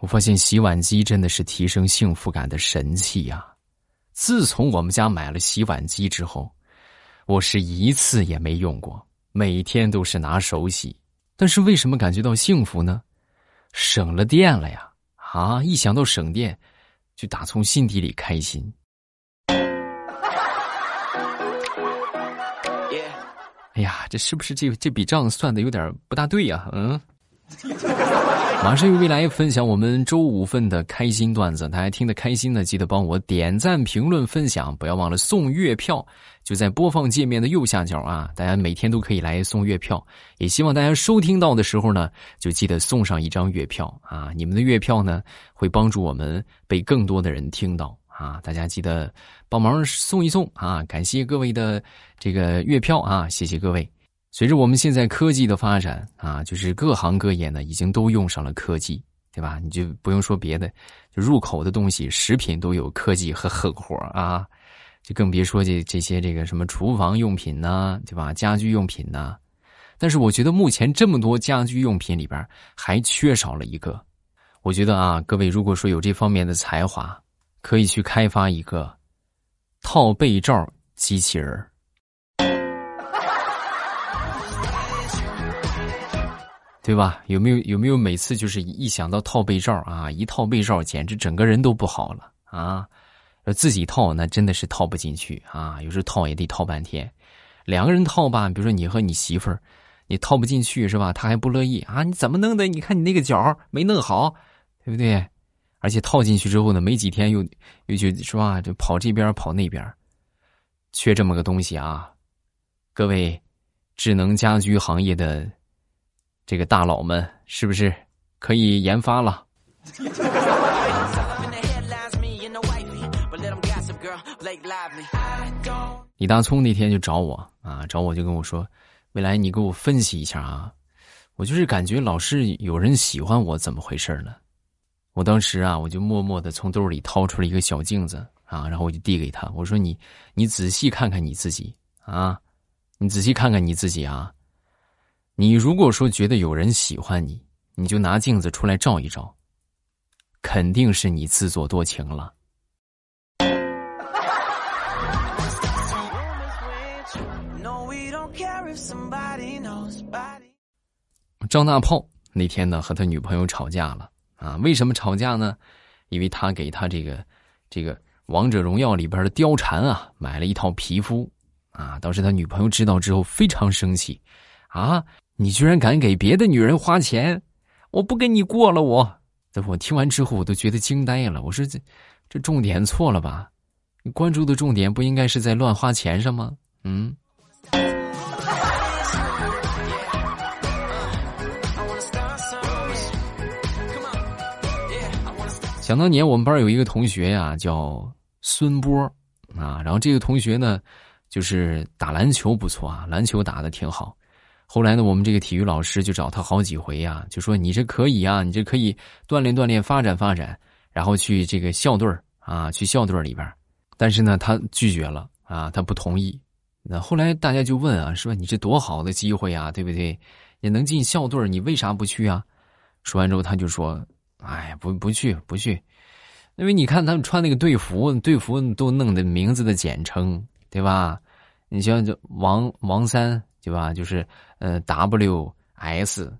我发现洗碗机真的是提升幸福感的神器呀！自从我们家买了洗碗机之后，我是一次也没用过，每天都是拿手洗。但是为什么感觉到幸福呢？省了电了呀！啊，一想到省电，就打从心底里开心。哎呀，这是不是这这笔账算的有点不大对呀？嗯。马上与未来分享我们周五份的开心段子，大家听得开心的，记得帮我点赞、评论、分享，不要忘了送月票，就在播放界面的右下角啊！大家每天都可以来送月票，也希望大家收听到的时候呢，就记得送上一张月票啊！你们的月票呢，会帮助我们被更多的人听到啊！大家记得帮忙送一送啊！感谢各位的这个月票啊，谢谢各位。随着我们现在科技的发展啊，就是各行各业呢，已经都用上了科技，对吧？你就不用说别的，就入口的东西，食品都有科技和狠活啊，就更别说这这些这个什么厨房用品呢，对吧？家居用品呢？但是我觉得目前这么多家居用品里边，还缺少了一个。我觉得啊，各位如果说有这方面的才华，可以去开发一个套被罩机器人对吧？有没有有没有每次就是一想到套被罩啊，一套被罩，简直整个人都不好了啊！自己套那真的是套不进去啊，有时套也得套半天。两个人套吧，比如说你和你媳妇儿，你套不进去是吧？他还不乐意啊！你怎么弄的？你看你那个角没弄好，对不对？而且套进去之后呢，没几天又又就是吧，就跑这边跑那边，缺这么个东西啊！各位智能家居行业的。这个大佬们是不是可以研发了？李大聪那天就找我啊，找我就跟我说：“未来你给我分析一下啊，我就是感觉老是有人喜欢我，怎么回事呢？”我当时啊，我就默默的从兜里掏出了一个小镜子啊，然后我就递给他，我说：“你你仔细看看你自己啊，你仔细看看你自己啊。”你如果说觉得有人喜欢你，你就拿镜子出来照一照，肯定是你自作多情了。张大炮那天呢和他女朋友吵架了啊？为什么吵架呢？因为他给他这个这个王者荣耀里边的貂蝉啊买了一套皮肤啊，当时他女朋友知道之后非常生气啊。你居然敢给别的女人花钱，我不跟你过了！我，我听完之后我都觉得惊呆了。我说这，这重点错了吧？你关注的重点不应该是在乱花钱上吗？嗯。想当年我们班有一个同学呀，叫孙波啊，然后这个同学呢，就是打篮球不错啊，篮球打的挺好。后来呢，我们这个体育老师就找他好几回呀，就说你这可以啊，你这可以锻炼锻炼，发展发展，然后去这个校队啊，去校队里边但是呢，他拒绝了啊，他不同意。那后来大家就问啊，说你这多好的机会啊，对不对？也能进校队你为啥不去啊？说完之后，他就说：“哎，不不去不去，因为你看他们穿那个队服，队服都弄的名字的简称，对吧？你像这王王三。”对吧？就是呃，W S，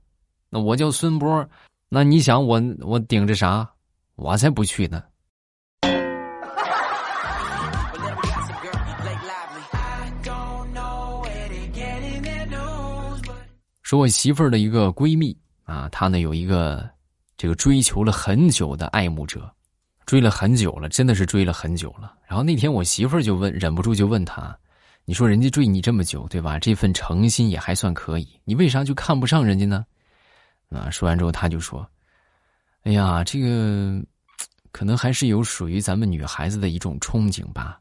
那我叫孙波，那你想我我顶着啥？我才不去呢！说我媳妇儿的一个闺蜜啊，她呢有一个这个追求了很久的爱慕者，追了很久了，真的是追了很久了。然后那天我媳妇儿就问，忍不住就问他。你说人家追你这么久，对吧？这份诚心也还算可以，你为啥就看不上人家呢？啊！说完之后，他就说：“哎呀，这个可能还是有属于咱们女孩子的一种憧憬吧。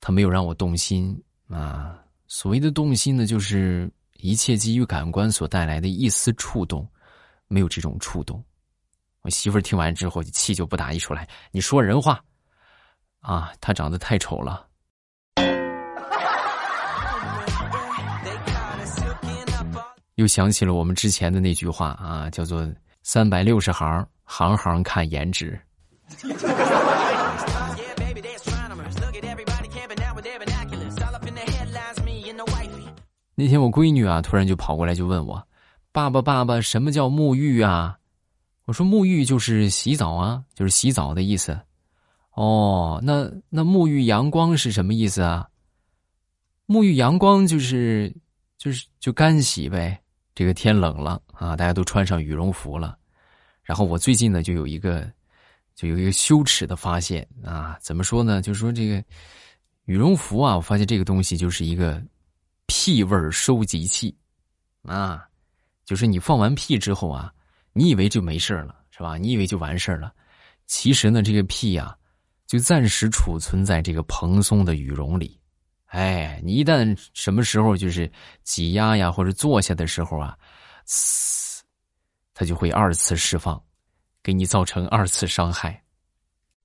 他没有让我动心啊。所谓的动心呢，就是一切基于感官所带来的一丝触动，没有这种触动。”我媳妇儿听完之后，气就不打一处来：“你说人话啊！他长得太丑了。”又想起了我们之前的那句话啊，叫做“三百六十行，行行看颜值。那天我闺女啊，突然就跑过来就问我：“爸爸，爸爸，什么叫沐浴啊？”我说：“沐浴就是洗澡啊，就是洗澡的意思。”哦，那那沐浴阳光是什么意思啊？沐浴阳光就是就是就干洗呗。这个天冷了啊，大家都穿上羽绒服了。然后我最近呢，就有一个就有一个羞耻的发现啊，怎么说呢？就是说这个羽绒服啊，我发现这个东西就是一个。屁味收集器，啊，就是你放完屁之后啊，你以为就没事了，是吧？你以为就完事了，其实呢，这个屁呀，就暂时储存在这个蓬松的羽绒里。哎，你一旦什么时候就是挤压呀，或者坐下的时候啊，呲，它就会二次释放，给你造成二次伤害。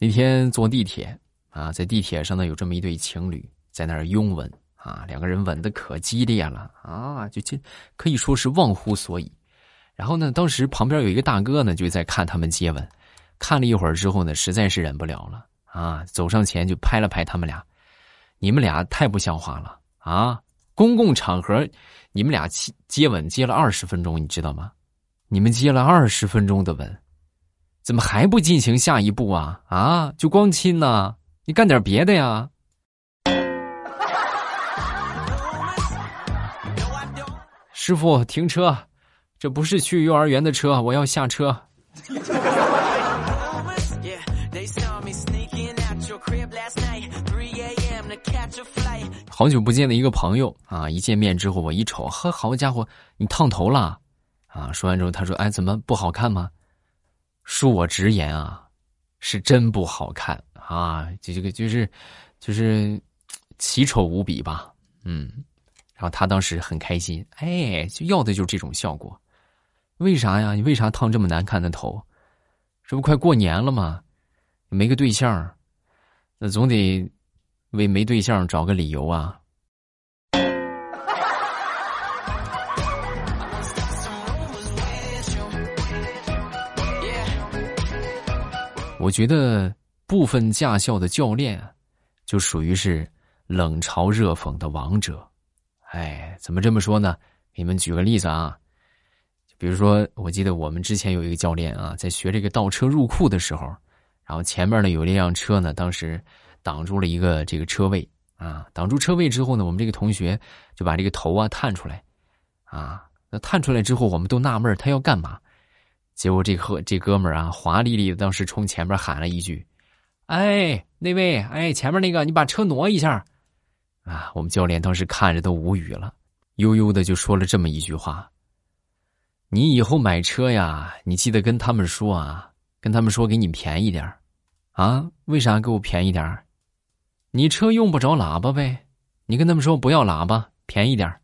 那天坐地铁啊，在地铁上呢，有这么一对情侣在那儿拥吻啊，两个人吻的可激烈了啊，就就可以说是忘乎所以。然后呢，当时旁边有一个大哥呢，就在看他们接吻，看了一会儿之后呢，实在是忍不了了啊，走上前就拍了拍他们俩，你们俩太不像话了啊！公共场合，你们俩接接吻接了二十分钟，你知道吗？你们接了二十分钟的吻。怎么还不进行下一步啊？啊，就光亲呢？你干点别的呀！师傅，停车！这不是去幼儿园的车，我要下车。好久不见的一个朋友啊，一见面之后我一瞅，呵，好家伙，你烫头了啊！说完之后，他说：“哎，怎么不好看吗？”恕我直言啊，是真不好看啊！就这个就是，就是奇丑无比吧，嗯。然后他当时很开心，哎，就要的就是这种效果。为啥呀？你为啥烫这么难看的头？这不快过年了吗？没个对象，那总得为没对象找个理由啊。我觉得部分驾校的教练，就属于是冷嘲热讽的王者。哎，怎么这么说呢？给你们举个例子啊，比如说，我记得我们之前有一个教练啊，在学这个倒车入库的时候，然后前面呢有一辆车呢，当时挡住了一个这个车位啊，挡住车位之后呢，我们这个同学就把这个头啊探出来，啊，那探出来之后，我们都纳闷他要干嘛。结果这哥这哥们儿啊，华丽丽的当时冲前面喊了一句：“哎，那位，哎，前面那个，你把车挪一下。”啊，我们教练当时看着都无语了，悠悠的就说了这么一句话：“你以后买车呀，你记得跟他们说啊，跟他们说给你便宜点啊，为啥给我便宜点你车用不着喇叭呗，你跟他们说不要喇叭，便宜点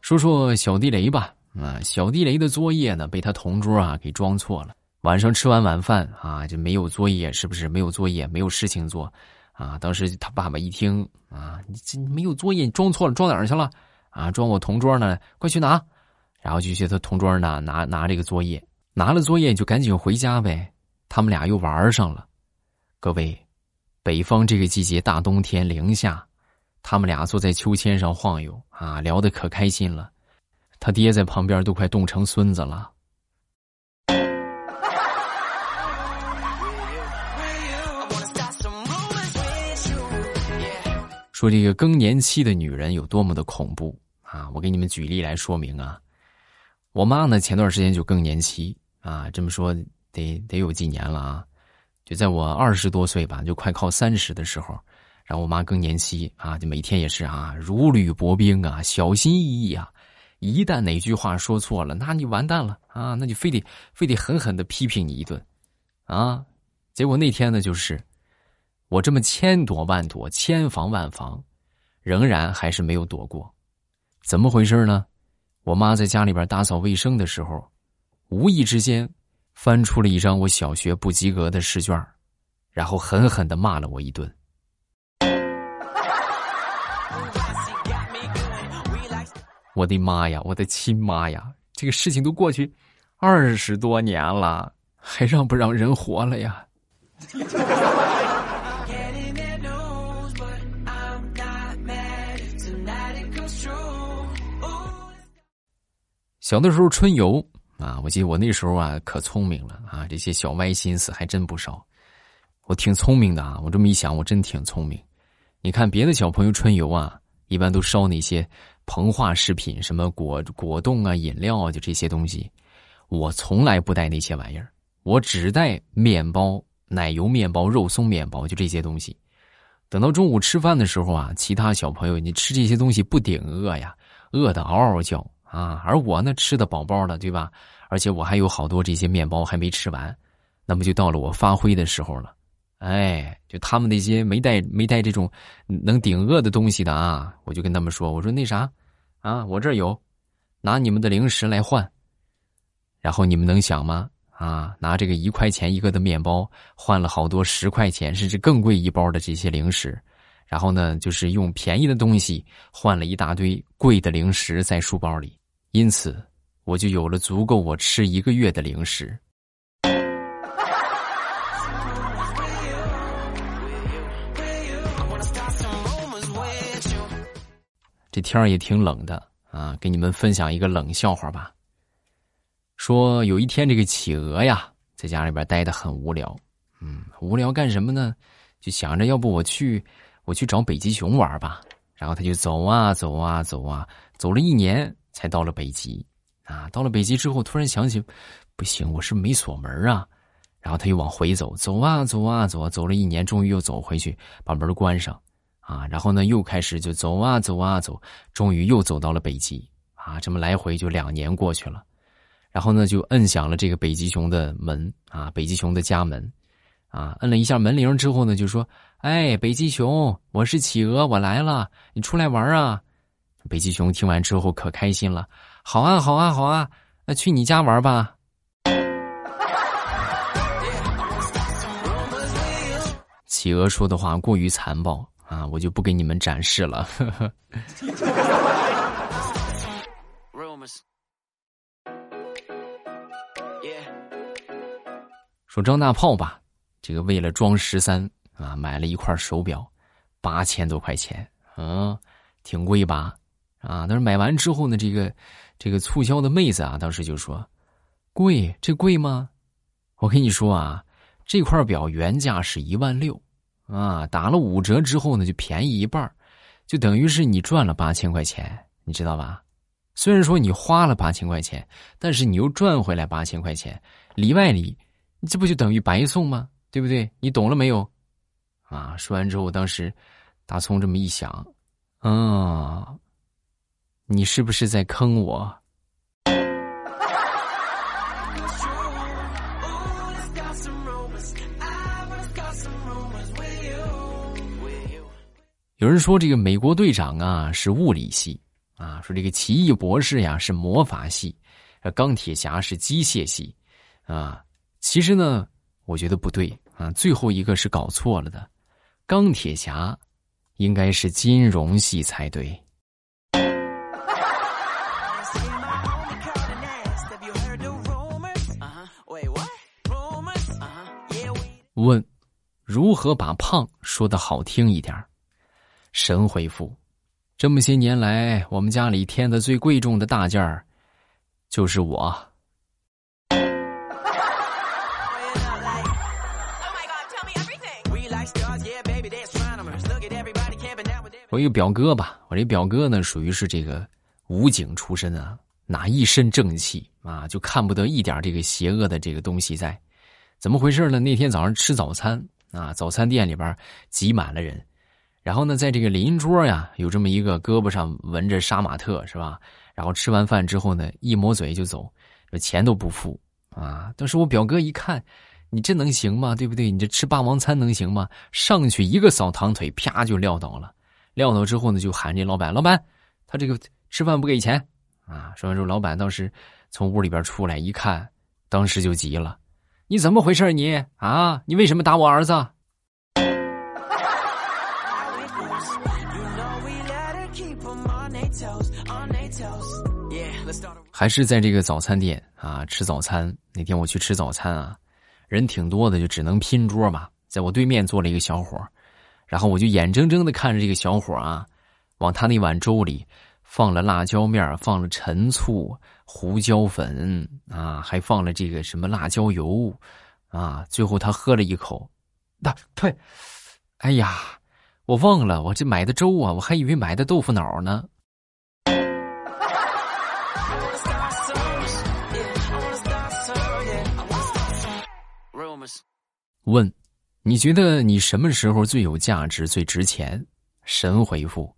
说说小地雷吧，啊，小地雷的作业呢被他同桌啊给装错了。晚上吃完晚饭啊，就没有作业，是不是？没有作业，没有事情做，啊？当时他爸爸一听啊，你这没有作业，你装错了，装哪儿去了？啊，装我同桌呢，快去拿。然后就去他同桌呢拿拿这个作业，拿了作业就赶紧回家呗。他们俩又玩上了。各位，北方这个季节大冬天零下。他们俩坐在秋千上晃悠啊，聊得可开心了。他爹在旁边都快冻成孙子了。说这个更年期的女人有多么的恐怖啊！我给你们举例来说明啊。我妈呢，前段时间就更年期啊，这么说得得有几年了啊，就在我二十多岁吧，就快靠三十的时候。然后我妈更年期啊，就每天也是啊，如履薄冰啊，小心翼翼啊。一旦哪句话说错了，那你完蛋了啊，那就非得非得狠狠的批评你一顿，啊。结果那天呢，就是我这么千躲万躲，千防万防，仍然还是没有躲过。怎么回事呢？我妈在家里边打扫卫生的时候，无意之间翻出了一张我小学不及格的试卷，然后狠狠的骂了我一顿。我的妈呀！我的亲妈呀！这个事情都过去二十多年了，还让不让人活了呀？小的时候春游啊，我记得我那时候啊可聪明了啊，这些小歪心思还真不少。我挺聪明的啊，我这么一想，我真挺聪明。你看别的小朋友春游啊，一般都烧那些。膨化食品，什么果果冻啊、饮料啊，就这些东西，我从来不带那些玩意儿，我只带面包、奶油面包、肉松面包，就这些东西。等到中午吃饭的时候啊，其他小朋友你吃这些东西不顶饿呀，饿得嗷嗷叫啊，而我呢吃的饱饱的，对吧？而且我还有好多这些面包还没吃完，那么就到了我发挥的时候了。哎，就他们那些没带没带这种能顶饿的东西的啊，我就跟他们说，我说那啥。啊，我这有，拿你们的零食来换。然后你们能想吗？啊，拿这个一块钱一个的面包换了好多十块钱甚至更贵一包的这些零食，然后呢，就是用便宜的东西换了一大堆贵的零食在书包里，因此我就有了足够我吃一个月的零食。这天儿也挺冷的啊，给你们分享一个冷笑话吧。说有一天这个企鹅呀，在家里边待的很无聊，嗯，无聊干什么呢？就想着要不我去，我去找北极熊玩吧。然后他就走啊走啊走啊，走了一年才到了北极。啊，到了北极之后，突然想起，不行，我是没锁门啊。然后他又往回走，走啊走啊走，走了一年，终于又走回去，把门关上。啊，然后呢，又开始就走啊走啊走，终于又走到了北极啊！这么来回就两年过去了，然后呢，就摁响了这个北极熊的门啊，北极熊的家门，啊，摁了一下门铃之后呢，就说：“哎，北极熊，我是企鹅，我来了，你出来玩啊！”北极熊听完之后可开心了，“好啊，好啊，好啊，那去你家玩吧。”企鹅说的话过于残暴。啊，我就不给你们展示了。说张大炮吧，这个为了装十三啊，买了一块手表，八千多块钱，嗯，挺贵吧？啊，但是买完之后呢，这个这个促销的妹子啊，当时就说：“贵，这贵吗？”我跟你说啊，这块表原价是一万六。啊，打了五折之后呢，就便宜一半就等于是你赚了八千块钱，你知道吧？虽然说你花了八千块钱，但是你又赚回来八千块钱，里外里，这不就等于白送吗？对不对？你懂了没有？啊！说完之后，当时大葱这么一想，啊，你是不是在坑我？有人说这个美国队长啊是物理系啊，说这个奇异博士呀是魔法系，钢铁侠是机械系，啊，其实呢，我觉得不对啊，最后一个是搞错了的，钢铁侠应该是金融系才对。问，如何把胖说的好听一点？神回复：这么些年来，我们家里添的最贵重的大件儿，就是我。我一个表哥吧，我这表哥呢，属于是这个武警出身啊，哪一身正气啊，就看不得一点这个邪恶的这个东西在。怎么回事呢？那天早上吃早餐啊，早餐店里边挤满了人。然后呢，在这个邻桌呀，有这么一个胳膊上纹着杀马特，是吧？然后吃完饭之后呢，一抹嘴就走，钱都不付啊！当时我表哥一看，你这能行吗？对不对？你这吃霸王餐能行吗？上去一个扫堂腿，啪就撂倒了。撂倒之后呢，就喊这老板：“老板，他这个吃饭不给钱啊！”说完之后，老板当时从屋里边出来一看，当时就急了：“你怎么回事你啊？你为什么打我儿子？还是在这个早餐店啊吃早餐。那天我去吃早餐啊，人挺多的，就只能拼桌嘛。在我对面坐了一个小伙然后我就眼睁睁的看着这个小伙啊，往他那碗粥里放了辣椒面，放了陈醋。胡椒粉啊，还放了这个什么辣椒油，啊，最后他喝了一口，那呸，哎呀，我忘了，我这买的粥啊，我还以为买的豆腐脑呢。问，你觉得你什么时候最有价值、最值钱？神回复，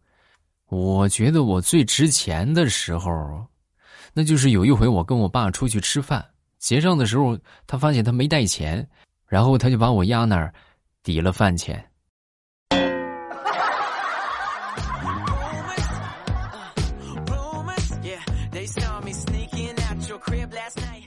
我觉得我最值钱的时候。那就是有一回，我跟我爸出去吃饭，结账的时候，他发现他没带钱，然后他就把我压那儿，抵了饭钱。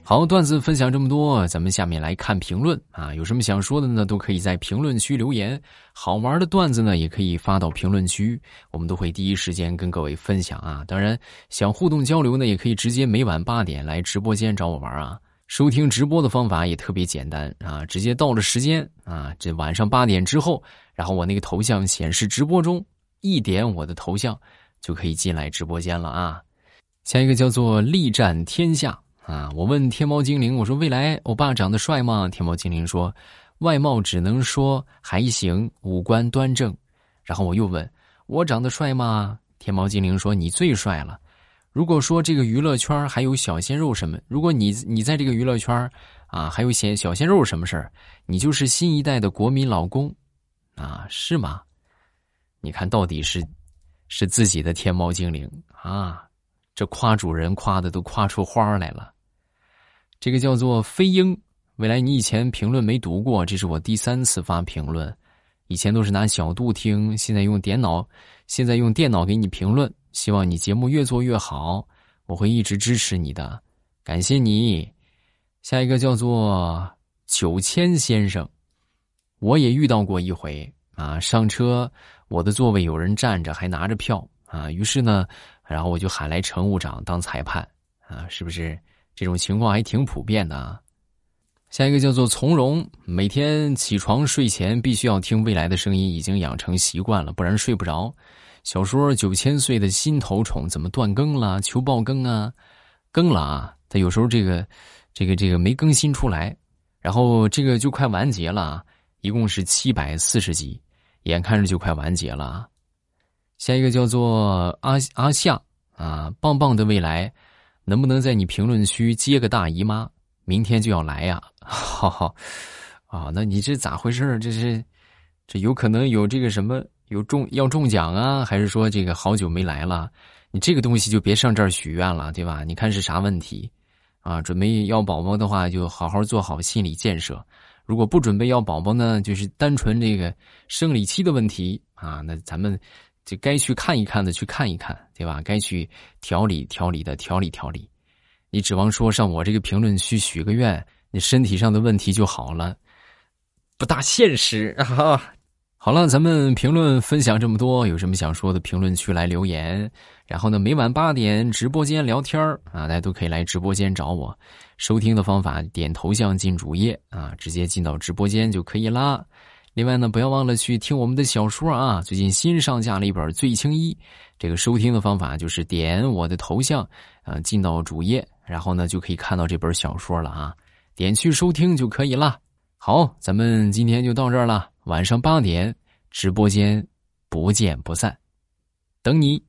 好，段子分享这么多，咱们下面来看评论啊！有什么想说的呢？都可以在评论区留言。好玩的段子呢，也可以发到评论区，我们都会第一时间跟各位分享啊！当然，想互动交流呢，也可以直接每晚八点来直播间找我玩啊！收听直播的方法也特别简单啊，直接到了时间啊，这晚上八点之后，然后我那个头像显示直播中，一点我的头像就可以进来直播间了啊！下一个叫做力战天下。啊！我问天猫精灵，我说未来欧巴长得帅吗？天猫精灵说，外貌只能说还行，五官端正。然后我又问，我长得帅吗？天猫精灵说，你最帅了。如果说这个娱乐圈还有小鲜肉什么，如果你你在这个娱乐圈啊，还有鲜小鲜肉什么事儿，你就是新一代的国民老公啊？是吗？你看到底是是自己的天猫精灵啊？这夸主人夸的都夸出花来了。这个叫做飞鹰，未来你以前评论没读过，这是我第三次发评论，以前都是拿小度听，现在用电脑，现在用电脑给你评论，希望你节目越做越好，我会一直支持你的，感谢你。下一个叫做九千先生，我也遇到过一回啊，上车我的座位有人站着还拿着票啊，于是呢，然后我就喊来乘务长当裁判啊，是不是？这种情况还挺普遍的啊。下一个叫做从容，每天起床睡前必须要听未来的声音，已经养成习惯了，不然睡不着。小说《九千岁的心头宠》怎么断更了？求爆更啊！更了啊！他有时候这个、这个、这个没更新出来，然后这个就快完结了，一共是七百四十集，眼看着就快完结了啊。下一个叫做阿阿夏啊，棒棒的未来。能不能在你评论区接个大姨妈？明天就要来呀！哈哈，啊，那你这咋回事？这是，这有可能有这个什么有中要中奖啊？还是说这个好久没来了？你这个东西就别上这儿许愿了，对吧？你看是啥问题？啊，准备要宝宝的话，就好好做好心理建设；如果不准备要宝宝呢，就是单纯这个生理期的问题啊，那咱们。就该去看一看的，去看一看，对吧？该去调理调理的，调理调理。你指望说上我这个评论区许个愿，你身体上的问题就好了，不大现实啊！好了，咱们评论分享这么多，有什么想说的，评论区来留言。然后呢，每晚八点直播间聊天啊，大家都可以来直播间找我。收听的方法，点头像进主页啊，直接进到直播间就可以啦。另外呢，不要忘了去听我们的小说啊！最近新上架了一本《醉青衣》，这个收听的方法就是点我的头像，啊，进到主页，然后呢就可以看到这本小说了啊，点去收听就可以了。好，咱们今天就到这儿了，晚上八点直播间不见不散，等你。